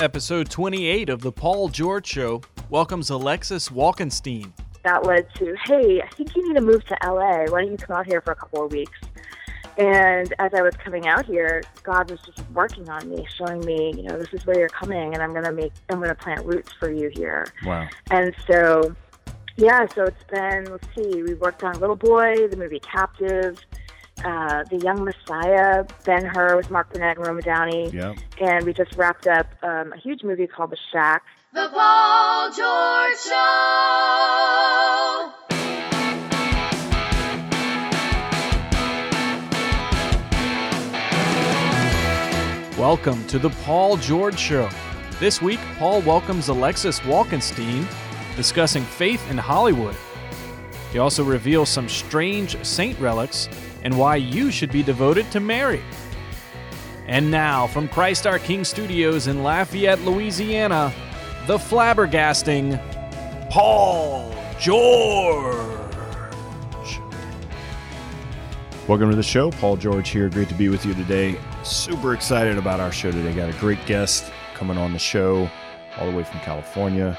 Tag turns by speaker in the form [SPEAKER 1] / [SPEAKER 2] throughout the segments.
[SPEAKER 1] Episode 28 of The Paul George Show welcomes Alexis Walkenstein.
[SPEAKER 2] That led to, hey, I think you need to move to LA. Why don't you come out here for a couple of weeks? And as I was coming out here, God was just working on me, showing me, you know, this is where you're coming, and I'm gonna make, I'm gonna plant roots for you here.
[SPEAKER 3] Wow.
[SPEAKER 2] And so, yeah, so it's been, let's see, we worked on Little Boy, the movie Captive, uh, The Young Messiah, Ben Hur with Mark Burnett and Roma Downey,
[SPEAKER 3] Yep.
[SPEAKER 2] and we just wrapped up um, a huge movie called The Shack.
[SPEAKER 4] The Paul George Show.
[SPEAKER 1] Welcome to The Paul George Show. This week, Paul welcomes Alexis Walkenstein, discussing faith in Hollywood. He also reveals some strange saint relics and why you should be devoted to Mary. And now, from Christ Our King Studios in Lafayette, Louisiana, the flabbergasting Paul George.
[SPEAKER 3] Welcome to the show. Paul George here. Great to be with you today. Super excited about our show today. Got a great guest coming on the show all the way from California.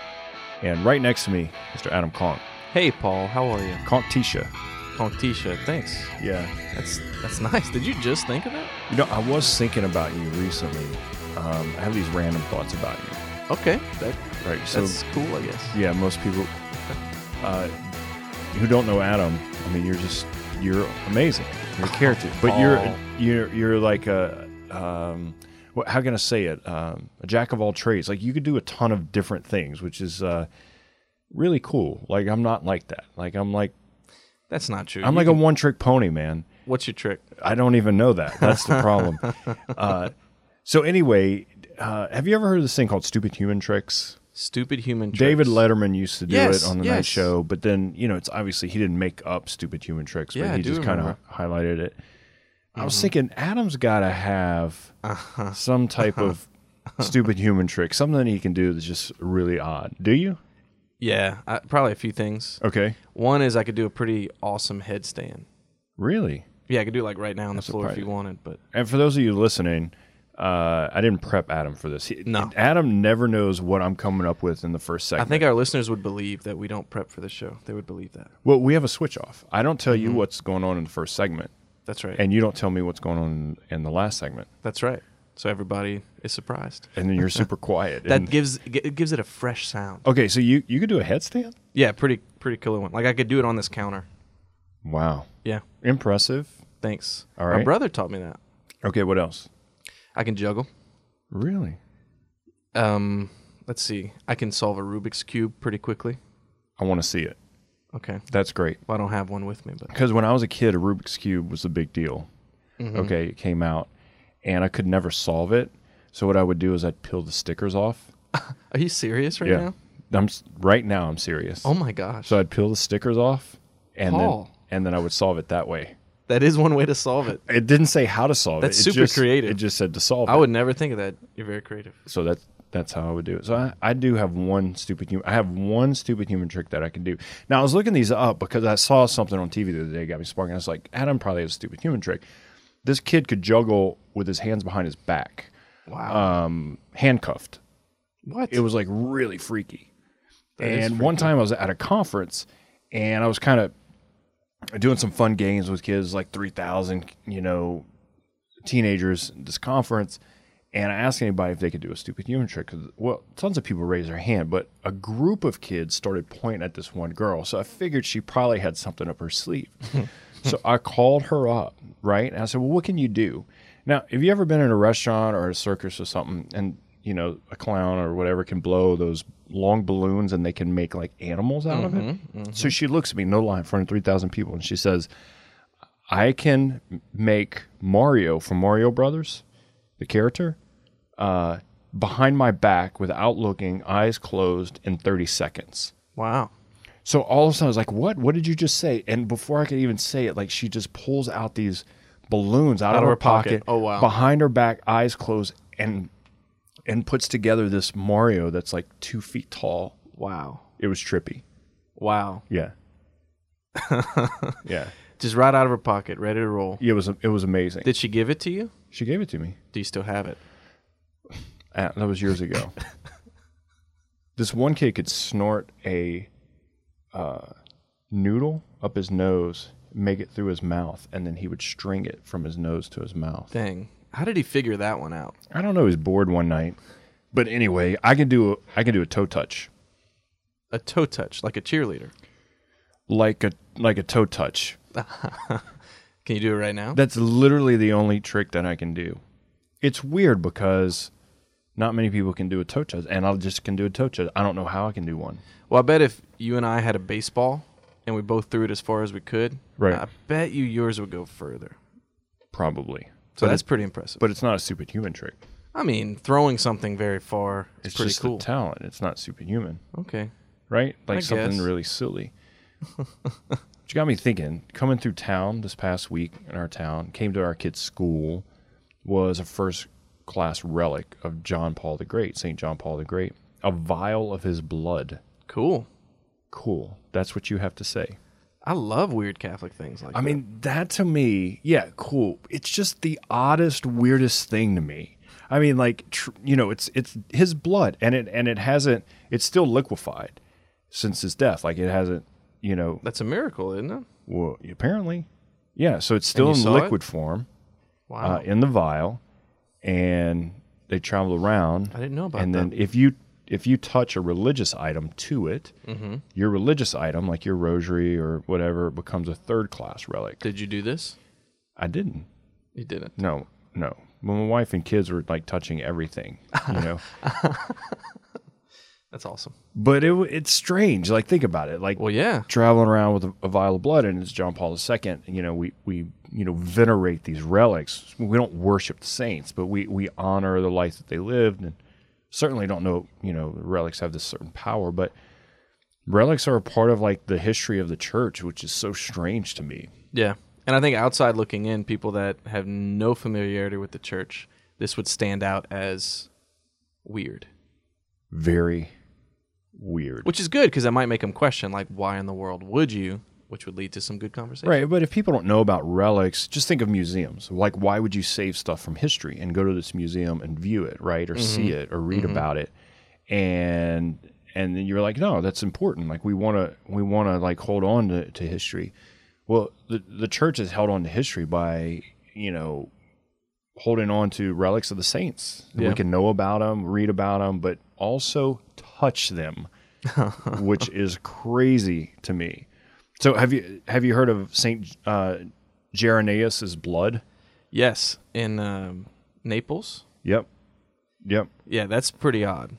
[SPEAKER 3] And right next to me, Mr. Adam Conk.
[SPEAKER 5] Hey, Paul, how are you?
[SPEAKER 3] Conk Tisha.
[SPEAKER 5] Contisha, thanks.
[SPEAKER 3] Yeah.
[SPEAKER 5] That's that's nice. Did you just think of that?
[SPEAKER 3] You know, I was thinking about you recently. Um, I have these random thoughts about you.
[SPEAKER 5] Okay, that
[SPEAKER 3] Right. So,
[SPEAKER 5] that's cool, I guess.
[SPEAKER 3] yeah, most people uh, who don't know Adam, I mean, you're just, you're amazing. You're a character. But you're, you're, you're like a, um, what, how can I say it? Um, a jack of all trades. Like you could do a ton of different things, which is uh, really cool. Like I'm not like that. Like I'm like
[SPEAKER 5] That's not true.
[SPEAKER 3] I'm
[SPEAKER 5] You
[SPEAKER 3] like a one trick pony, man.
[SPEAKER 5] What's your trick?
[SPEAKER 3] I don't even know that. That's the problem. uh, so anyway, uh, have you ever heard of this thing called stupid human tricks?
[SPEAKER 5] Stupid human tricks.
[SPEAKER 3] David Letterman used to do
[SPEAKER 5] Yes,
[SPEAKER 3] it on the night show, but then you know it's obviously he didn't make up stupid human tricks, but
[SPEAKER 5] I
[SPEAKER 3] he just kind of highlighted it. I
[SPEAKER 5] Mm-hmm.
[SPEAKER 3] was thinking Adam's got to have
[SPEAKER 5] Uh-huh.
[SPEAKER 3] some type of stupid human trick, something he can do that's just really odd. Do you?
[SPEAKER 5] Yeah, I, probably a few things.
[SPEAKER 3] Okay,
[SPEAKER 5] One is I could do a pretty awesome headstand.
[SPEAKER 3] really.
[SPEAKER 5] Yeah, I could do it like right now on the floor if you wanted, but
[SPEAKER 3] And for those of you listening, uh, I didn't prep Adam for this. He,
[SPEAKER 5] No.
[SPEAKER 3] Adam never knows what I'm coming up with in the first
[SPEAKER 5] I think our listeners would believe that we don't prep for the show. They would believe that.
[SPEAKER 3] well, we have a switch off. I don't tell you
[SPEAKER 5] Mm-hmm.
[SPEAKER 3] what's going on in the first segment,
[SPEAKER 5] That's right.
[SPEAKER 3] and you don't tell me what's going on in the last segment,
[SPEAKER 5] That's right. So everybody is surprised.
[SPEAKER 3] and then you're super quiet.
[SPEAKER 5] That gives it gives it a fresh sound.
[SPEAKER 3] okay, so you you could do a headstand.
[SPEAKER 5] Yeah, pretty pretty killer one. Like I could do it on this counter.
[SPEAKER 3] Wow,
[SPEAKER 5] Yeah.
[SPEAKER 3] impressive.
[SPEAKER 5] Thanks.
[SPEAKER 3] All
[SPEAKER 5] My brother taught me that.
[SPEAKER 3] Okay, what else?
[SPEAKER 5] I can juggle.
[SPEAKER 3] Really?
[SPEAKER 5] Um, let's see. I can solve a Rubik's cube pretty quickly.
[SPEAKER 3] I want to see it.
[SPEAKER 5] Okay.
[SPEAKER 3] That's great.
[SPEAKER 5] Well, I don't have one with me, but
[SPEAKER 3] Because when I was a kid, a Rubik's cube was a big deal.
[SPEAKER 5] Mm-hmm.
[SPEAKER 3] Okay, it came out, and I could never solve it. So what I would do is I'd peel the stickers off.
[SPEAKER 5] are you serious right
[SPEAKER 3] yeah,
[SPEAKER 5] now?
[SPEAKER 3] I'm right now. I'm serious.
[SPEAKER 5] Oh my gosh.
[SPEAKER 3] So I'd peel the stickers off, and
[SPEAKER 5] Paul.
[SPEAKER 3] then and then I would solve it that way.
[SPEAKER 5] that is one way to solve it.
[SPEAKER 3] It didn't say how to solve
[SPEAKER 5] That's
[SPEAKER 3] it. It
[SPEAKER 5] super
[SPEAKER 3] just-
[SPEAKER 5] creative.
[SPEAKER 3] It just said to solve it.
[SPEAKER 5] I
[SPEAKER 3] it.
[SPEAKER 5] would never think of that. You're very creative.
[SPEAKER 3] So that's that's how I would do it. So I, I do have one stupid human. I have one stupid human trick that I can do. Now I was looking these up because I saw something on TV the other day, got me sparking. I was like, Adam probably has a stupid human trick. This kid could juggle with his hands behind his back,
[SPEAKER 5] Wow.
[SPEAKER 3] um, handcuffed.
[SPEAKER 5] what?
[SPEAKER 3] It was like really freaky.
[SPEAKER 5] is
[SPEAKER 3] and one time I was at a conference and I was kind of doing some fun games with kids, like 3,000, you know, teenagers at this conference. And I asked anybody if they could do a stupid human trick. well, tons of people raised their hand, but a group of kids started pointing at this one girl. So I figured she probably had something up her sleeve. so I called her up, right? And I said, Well, what can you do? Now, have you ever been in a restaurant or a circus or something and, you know, a clown or whatever can blow those long balloons and they can make like animals out of it? So she looks at me, no lie, in front of 3,000 people, and she says, I can make Mario from Mario Brothers, the character, uh, behind my back without looking, eyes closed, in 30 seconds.
[SPEAKER 5] wow.
[SPEAKER 3] So all of a sudden I was like, "What? What did you just say?" And before I could even say it, like she just pulls out these balloons out, of her pocket,
[SPEAKER 5] Oh, wow.
[SPEAKER 3] behind her back, eyes closed, and and puts together this Mario that's like two feet tall.
[SPEAKER 5] Wow.
[SPEAKER 3] It was trippy.
[SPEAKER 5] Wow.
[SPEAKER 3] Yeah, yeah,
[SPEAKER 5] Just right out of her pocket, ready to roll.
[SPEAKER 3] it was it was amazing.
[SPEAKER 5] Did she give it to you?
[SPEAKER 3] she gave it to me.
[SPEAKER 5] Do you still have it?
[SPEAKER 3] Ah, that was years ago. this one kid could snort a uh, noodle up his nose, make it through his mouth, and then he would string it from his nose to his mouth.
[SPEAKER 5] Dang. How did he figure that one out?
[SPEAKER 3] I don't know. He was bored one night, but anyway, I can do a, I can do a toe touch,
[SPEAKER 5] A toe touch, like a cheerleader.
[SPEAKER 3] like a like a toe touch.
[SPEAKER 5] Can you do it right now?
[SPEAKER 3] That's literally the only trick that I can do. It's weird because not many people can do a toe touch, and I just can do a toe touch. I don't know how I can do one.
[SPEAKER 5] Well, I bet if you and I had a baseball and we both threw it as far as we could,
[SPEAKER 3] Right.
[SPEAKER 5] I bet you yours would go further.
[SPEAKER 3] Probably.
[SPEAKER 5] So
[SPEAKER 3] But
[SPEAKER 5] that's
[SPEAKER 3] it-
[SPEAKER 5] pretty impressive.
[SPEAKER 3] But it's not a superhuman trick.
[SPEAKER 5] I mean, throwing something very far is
[SPEAKER 3] It's
[SPEAKER 5] pretty
[SPEAKER 3] just
[SPEAKER 5] cool.
[SPEAKER 3] a talent. It's not superhuman,
[SPEAKER 5] okay.
[SPEAKER 3] right? Like
[SPEAKER 5] I
[SPEAKER 3] something
[SPEAKER 5] guess.
[SPEAKER 3] really silly. Which got me thinking. Coming through town this past week in our town, came to our kids' school, was a first class relic of John Paul the Great, Saint John Paul the Great, a vial of his blood.
[SPEAKER 5] Cool.
[SPEAKER 3] Cool. That's what you have to say.
[SPEAKER 5] I love weird Catholic things like
[SPEAKER 3] I
[SPEAKER 5] that.
[SPEAKER 3] I mean, that to me, yeah, cool. It's just the oddest, weirdest thing to me. I mean, like, tr- you know, it's it's his blood, and it and it hasn't. It's still liquefied since his death. Like it hasn't, you know.
[SPEAKER 5] that's a miracle, isn't it?
[SPEAKER 3] Well, apparently, yeah. So it's still in
[SPEAKER 5] saw it?
[SPEAKER 3] liquid form,
[SPEAKER 5] Wow.
[SPEAKER 3] uh, in the vial, and they travel around.
[SPEAKER 5] I didn't know about that.
[SPEAKER 3] and then if you if you touch a religious item to it,
[SPEAKER 5] Mm-hmm.
[SPEAKER 3] your religious item, like your rosary or whatever, becomes a third class relic.
[SPEAKER 5] Did you do this?
[SPEAKER 3] I didn't.
[SPEAKER 5] You didn't.
[SPEAKER 3] No, no. When my wife and kids were like touching everything, you know.
[SPEAKER 5] That's awesome.
[SPEAKER 3] but it it's strange. Like think about it. Like
[SPEAKER 5] Well, yeah.
[SPEAKER 3] traveling around with a, a vial of blood, and it's John Paul II. You know, we we you know venerate these relics. We don't worship the saints, but we we honor the life that they lived, and certainly don't know. You know, relics have this certain power, but relics are a part of like the history of the church, which is so strange to me.
[SPEAKER 5] Yeah. And I think outside looking in, people that have no familiarity with the church, this would stand out as weird,
[SPEAKER 3] Very weird.
[SPEAKER 5] which is good because that might make them question, like, why in the world would you? Which would lead to some good conversation.
[SPEAKER 3] Right, but if people don't know about relics, just think of museums. Like, why would you save stuff from history and go to this museum and view it, right, or see mm-hmm. it, or read mm-hmm. about it, and and then you're like, no, that's important. Like, we want to we want to like hold on to, to history. Well, the the church has held on to history by you know holding on to relics of the saints.
[SPEAKER 5] Yeah.
[SPEAKER 3] We can know about them, read about them, but also touch them, which is crazy to me. So have you have you heard of Saint uh, blood?
[SPEAKER 5] Yes. In um, Naples.
[SPEAKER 3] Yep, yep,
[SPEAKER 5] Yeah, that's pretty odd.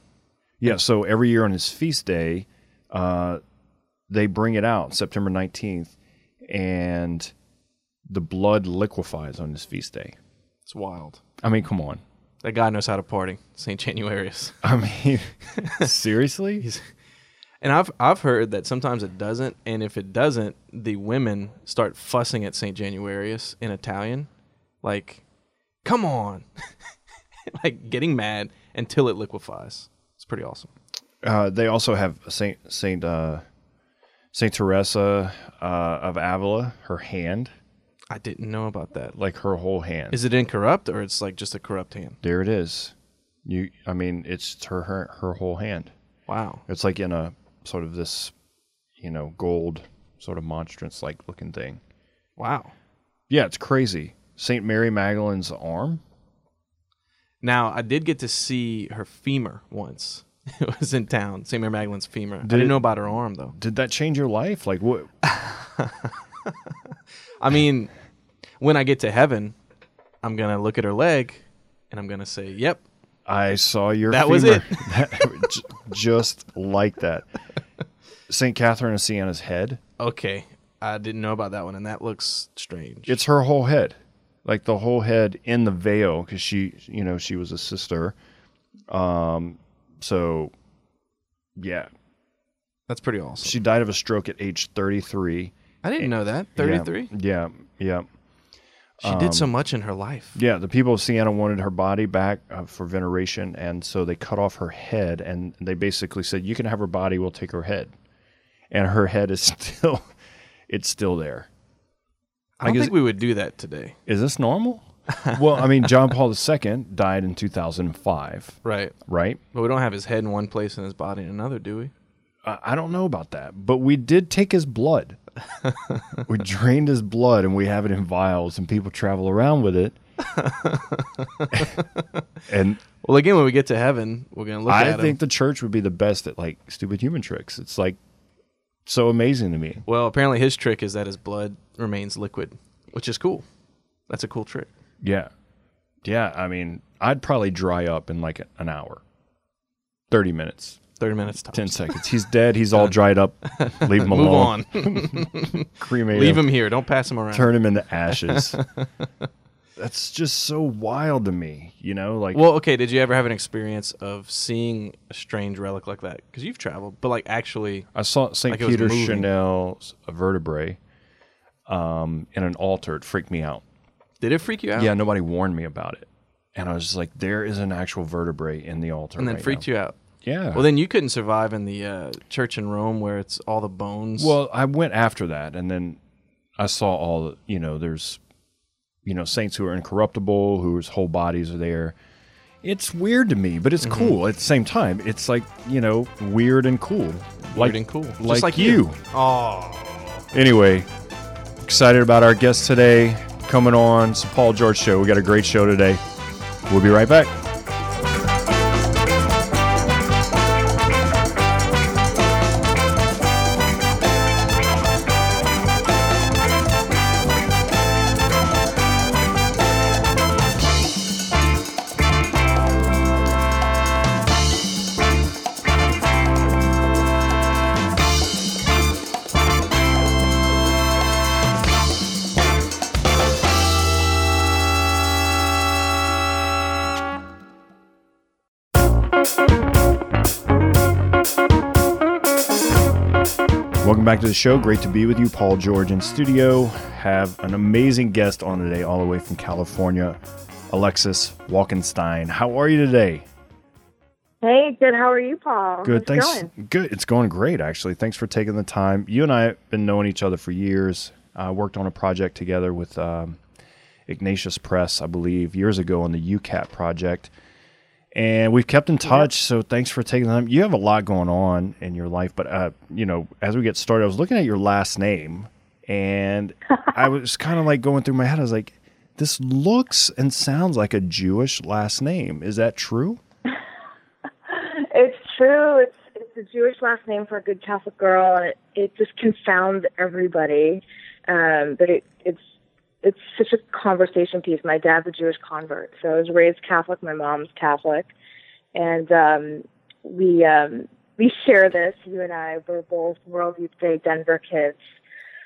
[SPEAKER 3] yeah. So every year on his feast day, uh, they bring it out September nineteenth, and the blood liquefies on his feast day.
[SPEAKER 5] It's wild.
[SPEAKER 3] I mean, come on.
[SPEAKER 5] That guy knows how to party, St. Januarius.
[SPEAKER 3] I mean, seriously?
[SPEAKER 5] And I've I've heard that sometimes it doesn't, and if it doesn't, the women start fussing at Saint Januarius in Italian, like, "Come on," like getting mad until it liquefies. It's pretty awesome.
[SPEAKER 3] Uh, they also have Saint Saint uh, Saint Teresa uh, of Avila. Her hand,
[SPEAKER 5] I didn't know about that.
[SPEAKER 3] like her whole hand.
[SPEAKER 5] Is it incorrupt or it's like just a corrupt hand?
[SPEAKER 3] there it is. You, I mean, it's her her, her whole hand.
[SPEAKER 5] Wow.
[SPEAKER 3] It's like in a sort of this, you know, gold sort of monstrance like looking thing.
[SPEAKER 5] Wow.
[SPEAKER 3] Yeah, it's crazy. Saint Mary Magdalene's arm.
[SPEAKER 5] Now I did get to see her femur once. It was in town. St. Mary Magdalene's femur. I
[SPEAKER 3] Did
[SPEAKER 5] didn't
[SPEAKER 3] it-
[SPEAKER 5] know about her arm though.
[SPEAKER 3] Did that change your life? Like what?
[SPEAKER 5] I mean, when I get to heaven, I'm gonna look at her leg, and I'm gonna say, "Yep,
[SPEAKER 3] I saw your.
[SPEAKER 5] That was
[SPEAKER 3] femur. That- just like that. Saint Catherine of Siena's head.
[SPEAKER 5] okay." I didn't know about that one, and that looks strange.
[SPEAKER 3] It's her whole head, like the whole head in the veil, because she, you know, she was a sister. Um, so yeah,
[SPEAKER 5] That's pretty awesome.
[SPEAKER 3] she died of a stroke at age thirty-three.
[SPEAKER 5] I didn't know that.
[SPEAKER 3] Yeah,
[SPEAKER 5] 33.
[SPEAKER 3] Yeah, yeah,
[SPEAKER 5] She did so much in her life.
[SPEAKER 3] yeah. The people of Siena wanted her body back uh, for veneration, and so they cut off her head, and they basically said, "You can have her body, we'll take her head." And her head is still, it's still there.
[SPEAKER 5] I
[SPEAKER 3] is
[SPEAKER 5] think we would do that today.
[SPEAKER 3] Is this normal? well, I mean, John Paul II died in 2005,
[SPEAKER 5] Right.
[SPEAKER 3] right?
[SPEAKER 5] But we don't have his head in one place and his body in another, do we?
[SPEAKER 3] I I don't know about that, but we did take his blood. We drained his blood and we have it in vials, and people travel around with it. and
[SPEAKER 5] Well, again, when we get to heaven, we're gonna look
[SPEAKER 3] I think
[SPEAKER 5] him.
[SPEAKER 3] the church would be the best at like stupid human tricks. It's like so amazing to me.
[SPEAKER 5] Well, apparently his trick is that his blood remains liquid, which is cool. That's a cool trick.
[SPEAKER 3] Yeah. Yeah. I mean, I'd probably dry up in like an hour, 30 minutes,
[SPEAKER 5] Thirty minutes. Tops.
[SPEAKER 3] 10 seconds. He's dead. He's all dried up. Leave him
[SPEAKER 5] Move
[SPEAKER 3] alone.
[SPEAKER 5] on.
[SPEAKER 3] Cremate
[SPEAKER 5] Leave
[SPEAKER 3] him.
[SPEAKER 5] him here. Don't pass him around.
[SPEAKER 3] Turn him into ashes. That's just so wild to me, you know? Like,
[SPEAKER 5] Well, okay. Did you ever have an experience of seeing a strange relic like that? Because you've traveled, but like actually,
[SPEAKER 3] I saw St.
[SPEAKER 5] like
[SPEAKER 3] Peter. Chanel's vertebrae um, in an altar. It freaked me out.
[SPEAKER 5] did it freak you out?
[SPEAKER 3] Yeah, nobody warned me about it. And I was just like, there is an actual vertebrae in the altar.
[SPEAKER 5] and then
[SPEAKER 3] right
[SPEAKER 5] freaked
[SPEAKER 3] now.
[SPEAKER 5] you out.
[SPEAKER 3] Yeah.
[SPEAKER 5] Well, then you couldn't survive in the uh, church in Rome where it's all the bones.
[SPEAKER 3] Well, I went after that, and then I saw all the, you know, there's, you know, saints who are incorruptible, whose whole bodies are there. It's weird to me, but it's
[SPEAKER 5] Mm-hmm.
[SPEAKER 3] cool at the same time. It's like, you know, weird and cool.
[SPEAKER 5] weird and cool, Just
[SPEAKER 3] like
[SPEAKER 5] like
[SPEAKER 3] you.
[SPEAKER 5] Oh,
[SPEAKER 3] Anyway, excited about our guest today coming on. It's the Paul George Show. We got a great show today. We'll be right back. Welcome back to the show. Great to be with you. Paul George in studio. Have an amazing guest on today, all the way from California, Alexis Walkenstein. How are you today?
[SPEAKER 2] Hey, good. How are you, Paul?
[SPEAKER 3] Good,
[SPEAKER 2] How's
[SPEAKER 3] thanks.
[SPEAKER 2] going?
[SPEAKER 3] Good. It's going great, actually. Thanks for taking the time. You and I have been knowing each other for years. I worked on a project together with um, Ignatius Press, I believe, years ago on the YOUCAT project. And we've kept in touch, so thanks for taking the time. You have a lot going on in your life, but uh, you know, as we get started, I was looking at your last name, and I was kind of like going through my head. I was like, "This looks and sounds like a Jewish last name. Is that true?"
[SPEAKER 2] It's true. It's it's a Jewish last name for a good Catholic girl, and it it just confounds everybody. Um, but it it's it's such a conversation piece. My dad's a Jewish convert, so I was raised Catholic. My mom's Catholic, and um, we um, we share this. You and I were both World Youth Day Denver kids.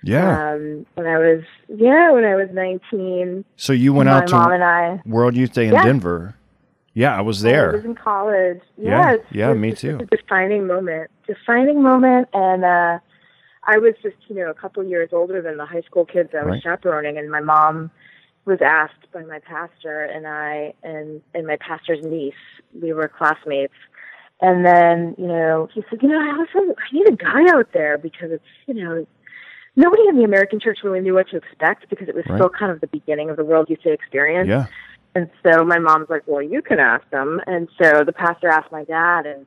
[SPEAKER 3] Yeah.
[SPEAKER 2] Um, when I was yeah, when I was nineteen,
[SPEAKER 3] so you went out to
[SPEAKER 2] mom and I
[SPEAKER 3] World Youth Day in
[SPEAKER 2] Yeah.
[SPEAKER 3] Denver. Yeah, I was
[SPEAKER 2] I was
[SPEAKER 3] there.
[SPEAKER 2] in college.
[SPEAKER 3] Yeah, yeah,
[SPEAKER 2] it was
[SPEAKER 3] me too.
[SPEAKER 2] A defining moment. Defining moment, and uh, I was just you know a couple years older than the high school kids I was
[SPEAKER 3] Right.
[SPEAKER 2] chaperoning, and my mom was asked by my pastor and I and and my pastor's niece. We were classmates. And then, you know, he said, you know, I also I need a guy out there because it's, you know, nobody in the American church really knew what to expect because it was
[SPEAKER 3] Right.
[SPEAKER 2] still kind of the beginning of the World Youth Day experience.
[SPEAKER 3] Yeah.
[SPEAKER 2] And so my mom's like, well, you can ask them. And so the pastor asked my dad, and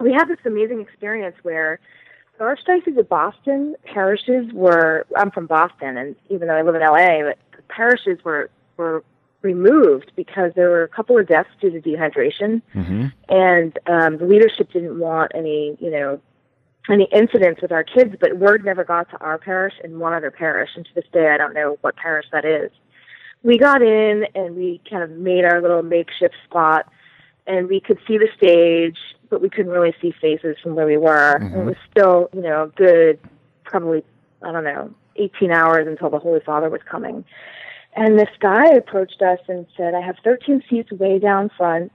[SPEAKER 2] we had this amazing experience where the Archdiocese of Boston parishes were, I'm from Boston, and even though I live in LA, but the parishes were, were removed because there were a couple of deaths due to dehydration.
[SPEAKER 3] hmm
[SPEAKER 2] And um, the leadership didn't want any, you know, any incidents with our kids, but word never got to our parish and one other parish. And to this day, I don't know what parish that is we got in and we kind of made our little makeshift spot and we could see the stage but we couldn't really see faces from where we were. And it was still you know good probably i don't know 18 hours until the holy father was coming. And this guy approached us and said i have 13 seats way down front.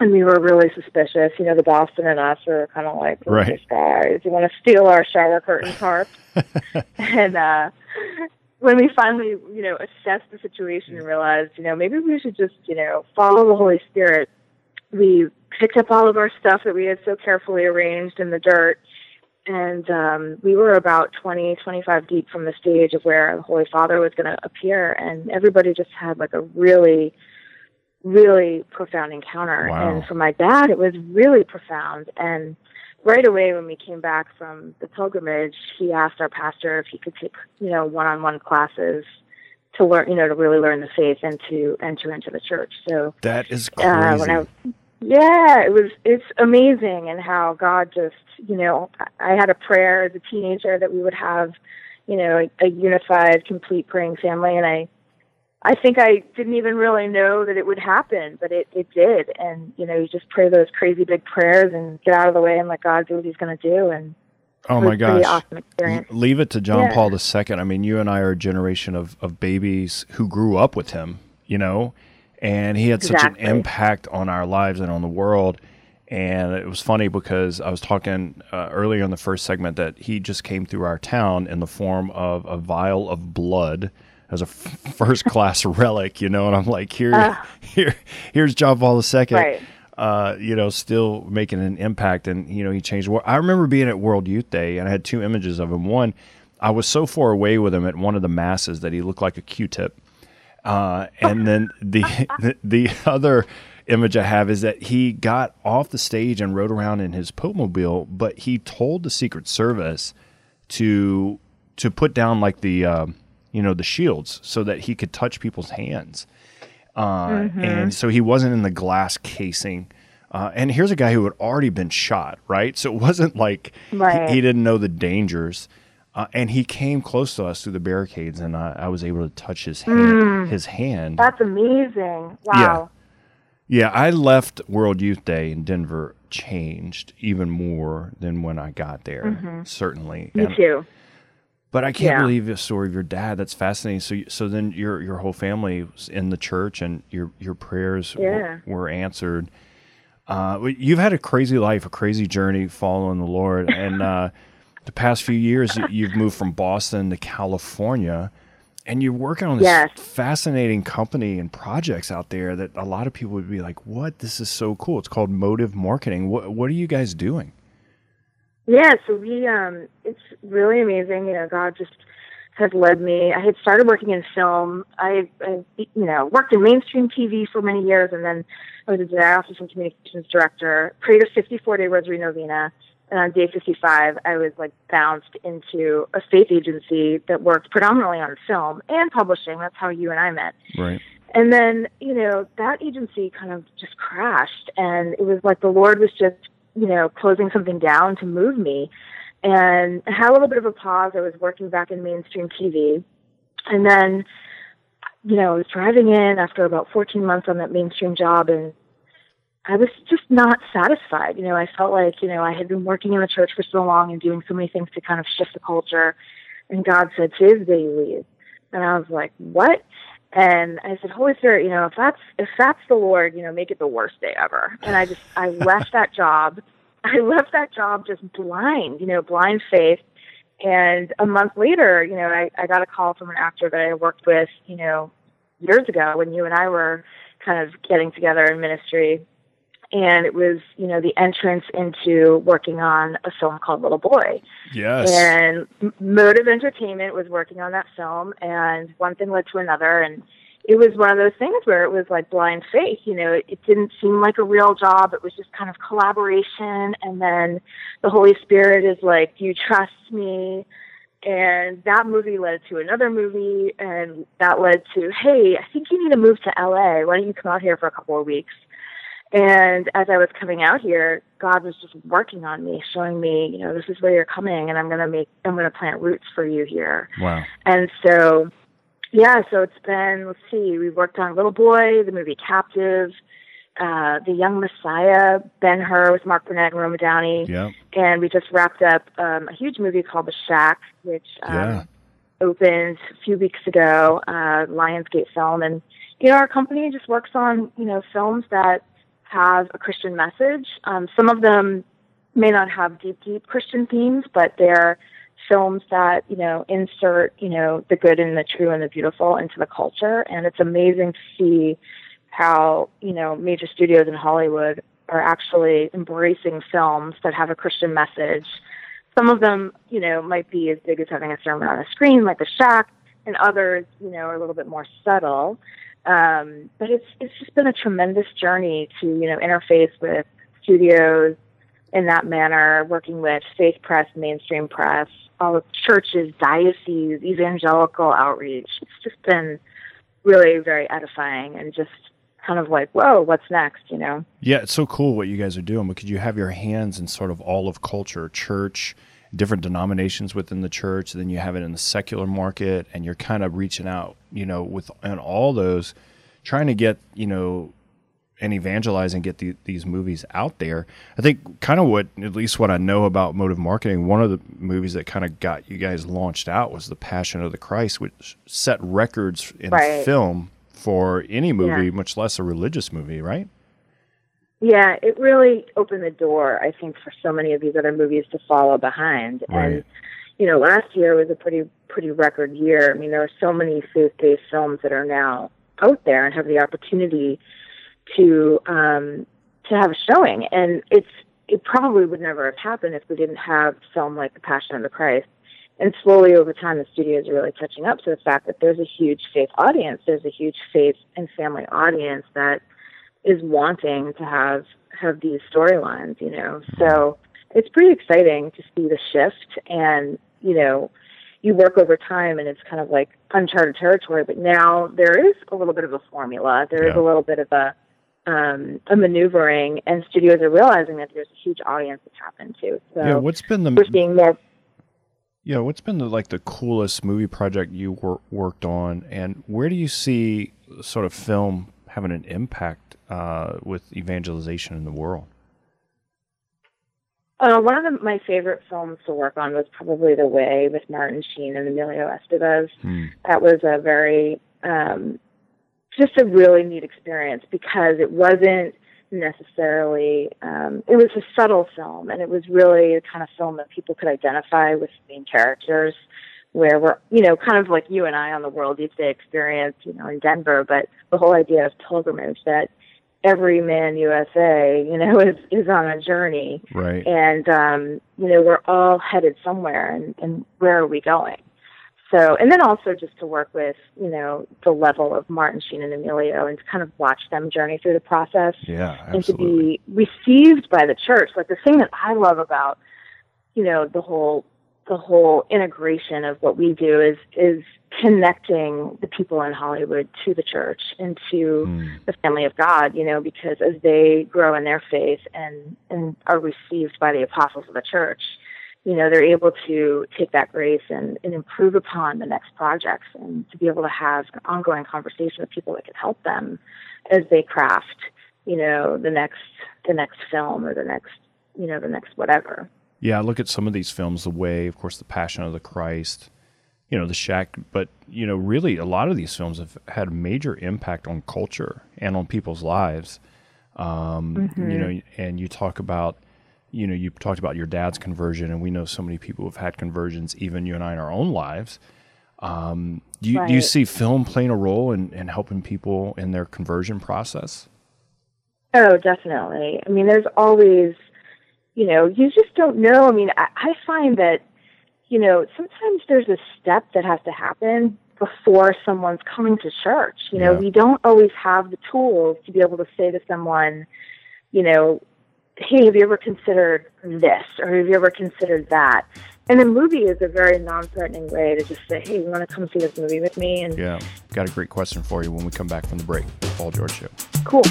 [SPEAKER 2] And we were really suspicious. You know the boston and us were kind of like "Who's
[SPEAKER 3] Right.
[SPEAKER 2] this guy does he want to steal our shower curtain tarp? And uh when we finally, you know, assessed the situation and realized, you know, maybe we should just, you know, follow the Holy Spirit, we picked up all of our stuff that we had so carefully arranged in the dirt and um, we were about 20, 25 deep from the stage of where the Holy Father was going to appear, and everybody just had like a really, really profound encounter.
[SPEAKER 3] Wow.
[SPEAKER 2] And for my dad, it was really profound. And right away when we came back from the pilgrimage, he asked our pastor if he could take, you know, one-on-one classes to learn, you know, to really learn the faith and to enter into the church. So
[SPEAKER 3] That is crazy.
[SPEAKER 2] uh, when I, yeah, it was it's amazing and how God just you know I had a prayer as a teenager that we would have you know a, a unified, complete praying family, and I I think I didn't even really know that it would happen, but it it did, and you know you just pray those crazy big prayers and get out of the way and let God do what He's going to do, and
[SPEAKER 3] oh my gosh.
[SPEAKER 2] awesome experience.
[SPEAKER 3] Leave it to John
[SPEAKER 2] Yeah.
[SPEAKER 3] Paul II. I mean, you and I are a generation of, of babies who grew up with him, you know, and he had such an impact on our lives and on the world. And it was funny because I was talking uh, earlier in the first segment that he just came through our town in the form of a vial of blood as a f- first class relic, you know. And I'm like, here, here, here's John Paul II
[SPEAKER 2] Right.
[SPEAKER 3] Uh, you know, still making an impact. And, you know, he changed. I remember being at World Youth Day and I had two images of him. One, I was so far away with him at one of the masses that he looked like a Q-tip. Uh, and then the, the the other image I have is that he got off the stage and rode around in his Pope mobile, but he told the Secret Service to to put down like the um, you know the shields so that he could touch people's hands. Uh, And so he wasn't in the glass casing. Uh, and here's a guy who had already been shot, right? So it wasn't like he-
[SPEAKER 2] Right.
[SPEAKER 3] he, didn't know the dangers. Uh, and he came close to us through the barricades, and I, I was able to touch his hand. His hand.
[SPEAKER 2] That's amazing. Wow.
[SPEAKER 3] Yeah, yeah, I left World Youth Day in Denver changed even more than when I got there. Certainly,
[SPEAKER 2] Me
[SPEAKER 3] And-
[SPEAKER 2] too.
[SPEAKER 3] But I can't
[SPEAKER 2] Yeah.
[SPEAKER 3] believe the story of your dad. That's fascinating. So, so then your your whole family was in the church, and your your prayers
[SPEAKER 2] Yeah.
[SPEAKER 3] were, were answered. Uh, you've had a crazy life, a crazy journey following the Lord, and uh, the past few years you- you've moved from Boston to California, and you're working on this
[SPEAKER 2] Yes.
[SPEAKER 3] fascinating company and projects out there that a lot of people would be like, "What? This is so cool!" It's called Motive Marketing. What What are you guys doing?
[SPEAKER 2] Yeah, so we um it's really amazing. You know, God just has led me. I had started working in film. I, I you know, worked in mainstream TV for many years and then I was a diocese and communications director. Prayed a 54 day rosary novena. And on day 55, I was like bounced into a faith agency that worked predominantly on film and publishing. That's how you and I met.
[SPEAKER 3] Right.
[SPEAKER 2] And then, you know, that agency kind of just crashed. And it was like the Lord was just, you know, closing something down to move me. And I had a little bit of a pause. I was working back in mainstream TV. And then, you know, I was driving in after about 14 months on that mainstream job and I was just not satisfied. You know, I felt like, you know, I had been working in the church for so long and doing so many things to kind of shift the culture. And God said, today's the day you leave. And I was like, what? And I said, Holy Spirit, you know, if that's if that's the Lord, you know, make it the worst day ever. And I just I left that job. I left that job just blind, you know, blind faith. And a month later, you know, I, I got a call from an actor that I worked with, you know, years ago when you and I were kind of getting together in ministry. And it was, you know, the entrance into working on a film called Little Boy.
[SPEAKER 3] Yes.
[SPEAKER 2] And Motive Entertainment was working on that film, and one thing led to another. And it was one of those things where it was like blind faith. You know, it, it didn't seem like a real job. It was just kind of collaboration. And then the Holy Spirit is like, you trust me? And that movie led to another movie, and that led to, Hey, I think you need to move to LA. Why don't you come out here for a couple of weeks? And as I was coming out here, God was just working on me, showing me, you know, this is where you're coming, and I'm gonna make, I'm gonna plant roots for you here.
[SPEAKER 3] wow.
[SPEAKER 2] And so, yeah, so it's been, let's see, we worked on Little Boy, the movie Captive, uh, The Young Messiah, Ben Hur with Mark Burnett and Roma Downey,
[SPEAKER 3] Yeah.
[SPEAKER 2] and we just wrapped up um, a huge movie called The Shack, which um,
[SPEAKER 3] Yeah.
[SPEAKER 2] opened a few weeks ago, uh, Lionsgate Film, and you know our company just works on you know films that have a Christian message. Um, some of them may not have deep, deep Christian themes, but they're films that you know insert you know the good and the true and the beautiful into the culture, and it's amazing to see how you know major studios in Hollywood are actually embracing films that have a Christian message some of them, you know, might be as big as having a sermon on a screen, like the Shack, and others, you know, are a little bit more subtle. Um, but it's it's just been a tremendous journey to you know interface with studios in that manner, working with faith press, mainstream press, all the churches, dioceses, evangelical outreach. It's just been really very edifying and just kind of like, whoa, what's next, you know?
[SPEAKER 3] Yeah, it's so cool what you guys are doing because you have your hands in sort of all of culture, church, different denominations within the church, then you have it in the secular market, and you're kind of reaching out, you know, with and all those, trying to get, you know, and evangelize and get the, these movies out there. I think kind of what, at least what I know about motive marketing, one of the movies that kind of got you guys launched out was The Passion of the Christ, which set records in
[SPEAKER 2] Right.
[SPEAKER 3] film for any movie,
[SPEAKER 2] Yeah.
[SPEAKER 3] much less a religious movie, right?
[SPEAKER 2] Yeah, it really opened the door, I think, for so many of these other movies to follow behind.
[SPEAKER 3] Right.
[SPEAKER 2] And you know, last year was a pretty pretty record year. I mean, there are so many faith-based films that are now out there and have the opportunity to um, to have a showing. And it's it probably would never have happened if we didn't have film like The Passion of the Christ. And slowly over time, the studios are really catching up to the fact that there's a huge faith audience. There's a huge faith and family audience that is wanting to have have these storylines, you know. So it's pretty exciting to see the shift and, you know, you work over time and it's kind of like uncharted territory, but now there is a little bit of a formula. There is
[SPEAKER 3] Yeah.
[SPEAKER 2] a little bit of a um, a maneuvering and studios are realizing that there's a huge audience to tap into. So
[SPEAKER 3] yeah, what's been the
[SPEAKER 2] we're seeing more
[SPEAKER 3] Yeah, what's been the like the coolest movie project you wor- worked on, and where do you see sort of film having an impact uh, with evangelization in the world?
[SPEAKER 2] Uh, one of the, my favorite films to work on was probably The Way with Martin Sheen and Emilio Estevez.
[SPEAKER 3] Hmm.
[SPEAKER 2] That was a very, um, just a really neat experience because it wasn't necessarily, um, it was a subtle film and it was really the kind of film that people could identify with the main characters where we're, you know, kind of like you and I on the World Youth Day experience, you know, in Denver, but the whole idea of pilgrimage that every man USA, you know, is, is on a journey
[SPEAKER 3] Right.
[SPEAKER 2] and um, you know we're all headed somewhere and, and where are we going so and then also just to work with you know the level of martin sheen and emilio and to kind of watch them journey through the process
[SPEAKER 3] Yeah, absolutely.
[SPEAKER 2] and to be received by the church like the thing that i love about you know the whole the whole integration of what we do is is connecting the people in hollywood to the church and to
[SPEAKER 3] Hmm.
[SPEAKER 2] the family of God, you know, because as they grow in their faith and and are received by the apostles of the church, you know, they're able to take that grace and, and improve upon the next projects and to be able to have an ongoing conversation with people that can help them as they craft, you know, the next the next film or the next you know, the next whatever.
[SPEAKER 3] Yeah, I look at some of these films, The Way, of course, The Passion of the Christ, you know, The Shack, but you know, really, a lot of these films have had a major impact on culture and on people's lives. Um, You know, and you talk about, you know, you talked about your dad's conversion, and we know so many people who've had conversions, even you and I in our own lives. Um, do you do you see film playing a role in, in helping people in their conversion process?
[SPEAKER 2] Oh, definitely. I mean, there's always, you know, you just don't know. I mean, I, I find that, you know, sometimes there's a step that has to happen before someone's coming to church. You know,
[SPEAKER 3] Yeah.
[SPEAKER 2] we don't always have the tools to be able to say to someone, you know, hey, have you ever considered this or have you ever considered that? And a movie is a very non-threatening way to just say, hey, you want to come see this movie with me? And
[SPEAKER 3] Yeah, got a great question for you when we come back from the break. Paul George Show.
[SPEAKER 2] cool.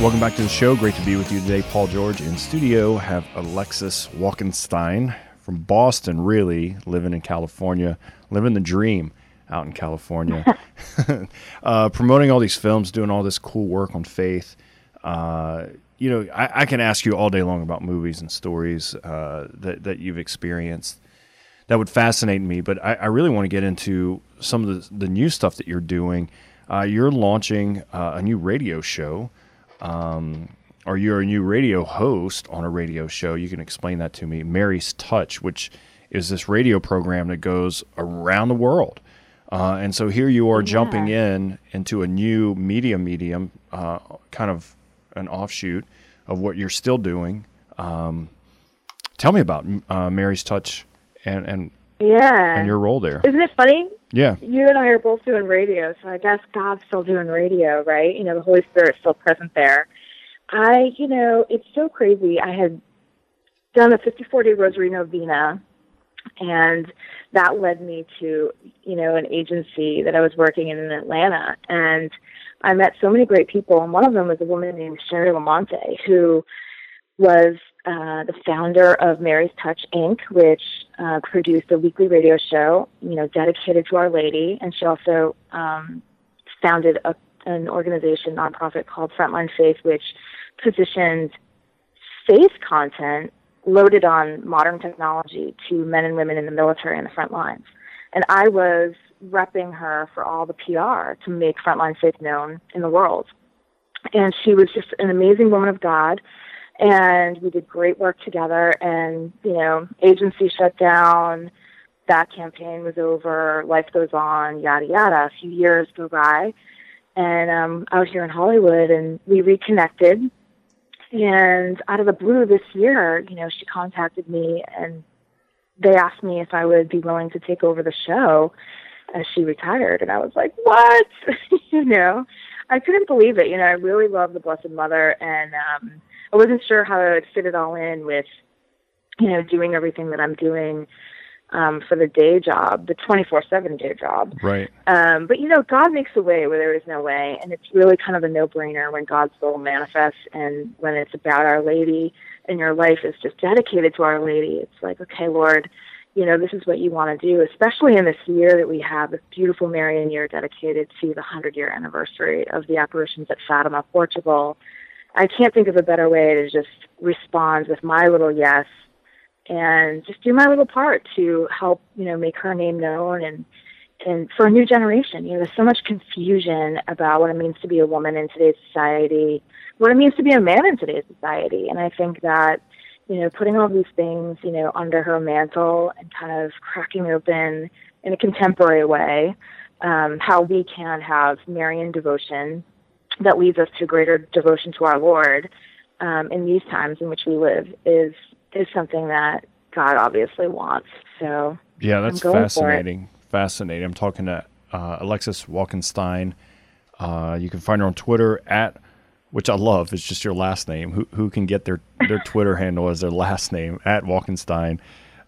[SPEAKER 3] Welcome back to the show. Great to be with you today. Paul George in studio. Have Alexis Walkenstein from Boston, really, living in California, living the dream out in California, uh, promoting all these films, doing all this cool work on faith. Uh, you know, I, I can ask you all day long about movies and stories uh, that, that you've experienced. That would fascinate me, but I, I really want to get into some of the, the new stuff that you're doing. Uh, you're launching uh, a new radio show um, or you're a new radio host on a radio show. You can explain that to me. Mary's Touch, which is this radio program that goes around the world. Uh, and so here you are jumping in into a new media medium, uh, kind of an offshoot of what you're still doing. Um, tell me about uh, Mary's Touch and, and
[SPEAKER 2] Yeah.
[SPEAKER 3] and your role there.
[SPEAKER 2] Isn't it funny?
[SPEAKER 3] Yeah,
[SPEAKER 2] You and I are both doing radio, so I guess God's still doing radio, right? You know, the Holy Spirit's still present there. I, you know, it's so crazy. I had done a 54 day rosary novena, and that led me to, you know, an agency that I was working in in Atlanta. And I met so many great people, and one of them was a woman named Sherry Lamonte, who was uh, the founder of Mary's Touch Inc., which uh, produced a weekly radio show, you know, dedicated to Our Lady, and she also um, founded a, an organization, nonprofit called Frontline Faith, which positioned faith content loaded on modern technology to men and women in the military and the front lines. And I was repping her for all the PR to make Frontline Faith known in the world. And she was just an amazing woman of God and we did great work together. And you know agency shut down that campaign was over life goes on yada yada. A few years go by and um out here in hollywood and we reconnected. And out of the blue this year you know she contacted me and they asked me if i would be willing to take over the show as she retired. And i was like what? You know? I couldn't believe it. You know i really love the blessed mother and um I wasn't sure how I would fit it all in with, you know, doing everything that I'm doing um, for the day job, the 24/7 day job.
[SPEAKER 3] right.
[SPEAKER 2] Um, but you know, God makes a way where there is no way, and it's really kind of a no-brainer when God's will manifests, and when it's about Our Lady, and your life is just dedicated to Our Lady. It's like, okay, Lord, you know, this is what you want to do, especially in this year that we have, this beautiful Marian year dedicated to the 100-year anniversary of the apparitions at Fatima, Portugal. I can't think of a better way to just respond with my little yes and just do my little part to help, you know, make her name known and and for a new generation. You know, there's so much confusion about what it means to be a woman in today's society, what it means to be a man in today's society. And I think that, you know, putting all these things, you know, under her mantle and kind of cracking open in a contemporary way, um, how we can have Marian devotion that leads us to greater devotion to our Lord um, in these times in which we live is is something that God obviously wants. So
[SPEAKER 3] Yeah, that's
[SPEAKER 2] going for it.
[SPEAKER 3] fascinating. Fascinating. I'm talking to uh, Alexis Walkenstein. Uh, you can find her on Twitter at, which I love. It's just your last name. Who who can get their their Twitter handle as their last name at Walkenstein,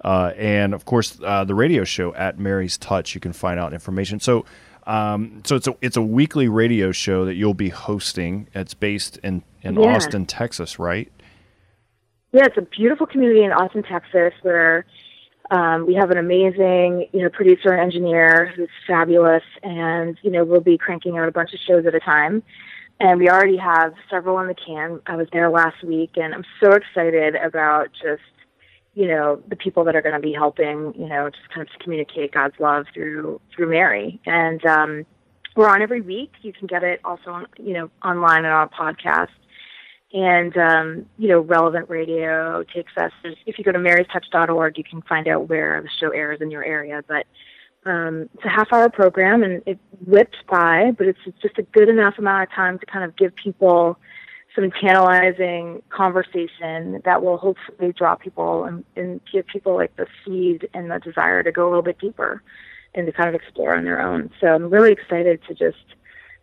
[SPEAKER 3] uh, and of course uh, the radio show at Mary's Touch. You can find out information. So. Um, so it's a it's a weekly radio show that you'll be hosting. It's based in in
[SPEAKER 2] Yeah.
[SPEAKER 3] Austin, Texas, right?
[SPEAKER 2] Yeah, it's a beautiful community in Austin, Texas, where um, we have an amazing, you know, producer and engineer who's fabulous, and you know, we'll be cranking out a bunch of shows at a time. And we already have several in the can. I was there last week, and I'm so excited about just, you know, the people that are going to be helping, you know, just kind of communicate God's love through through Mary. And um, we're on every week. You can get it also, on, you know, online and on podcast and um, you know relevant radio takes us if you go to marystouch.org you can find out where the show airs in your area but um, it's a half hour program and it whips by but it's just a good enough amount of time to kind of give people some tantalizing conversation that will hopefully draw people and, and give people like the seed and the desire to go a little bit deeper and to kind of explore on their own so i'm really excited to just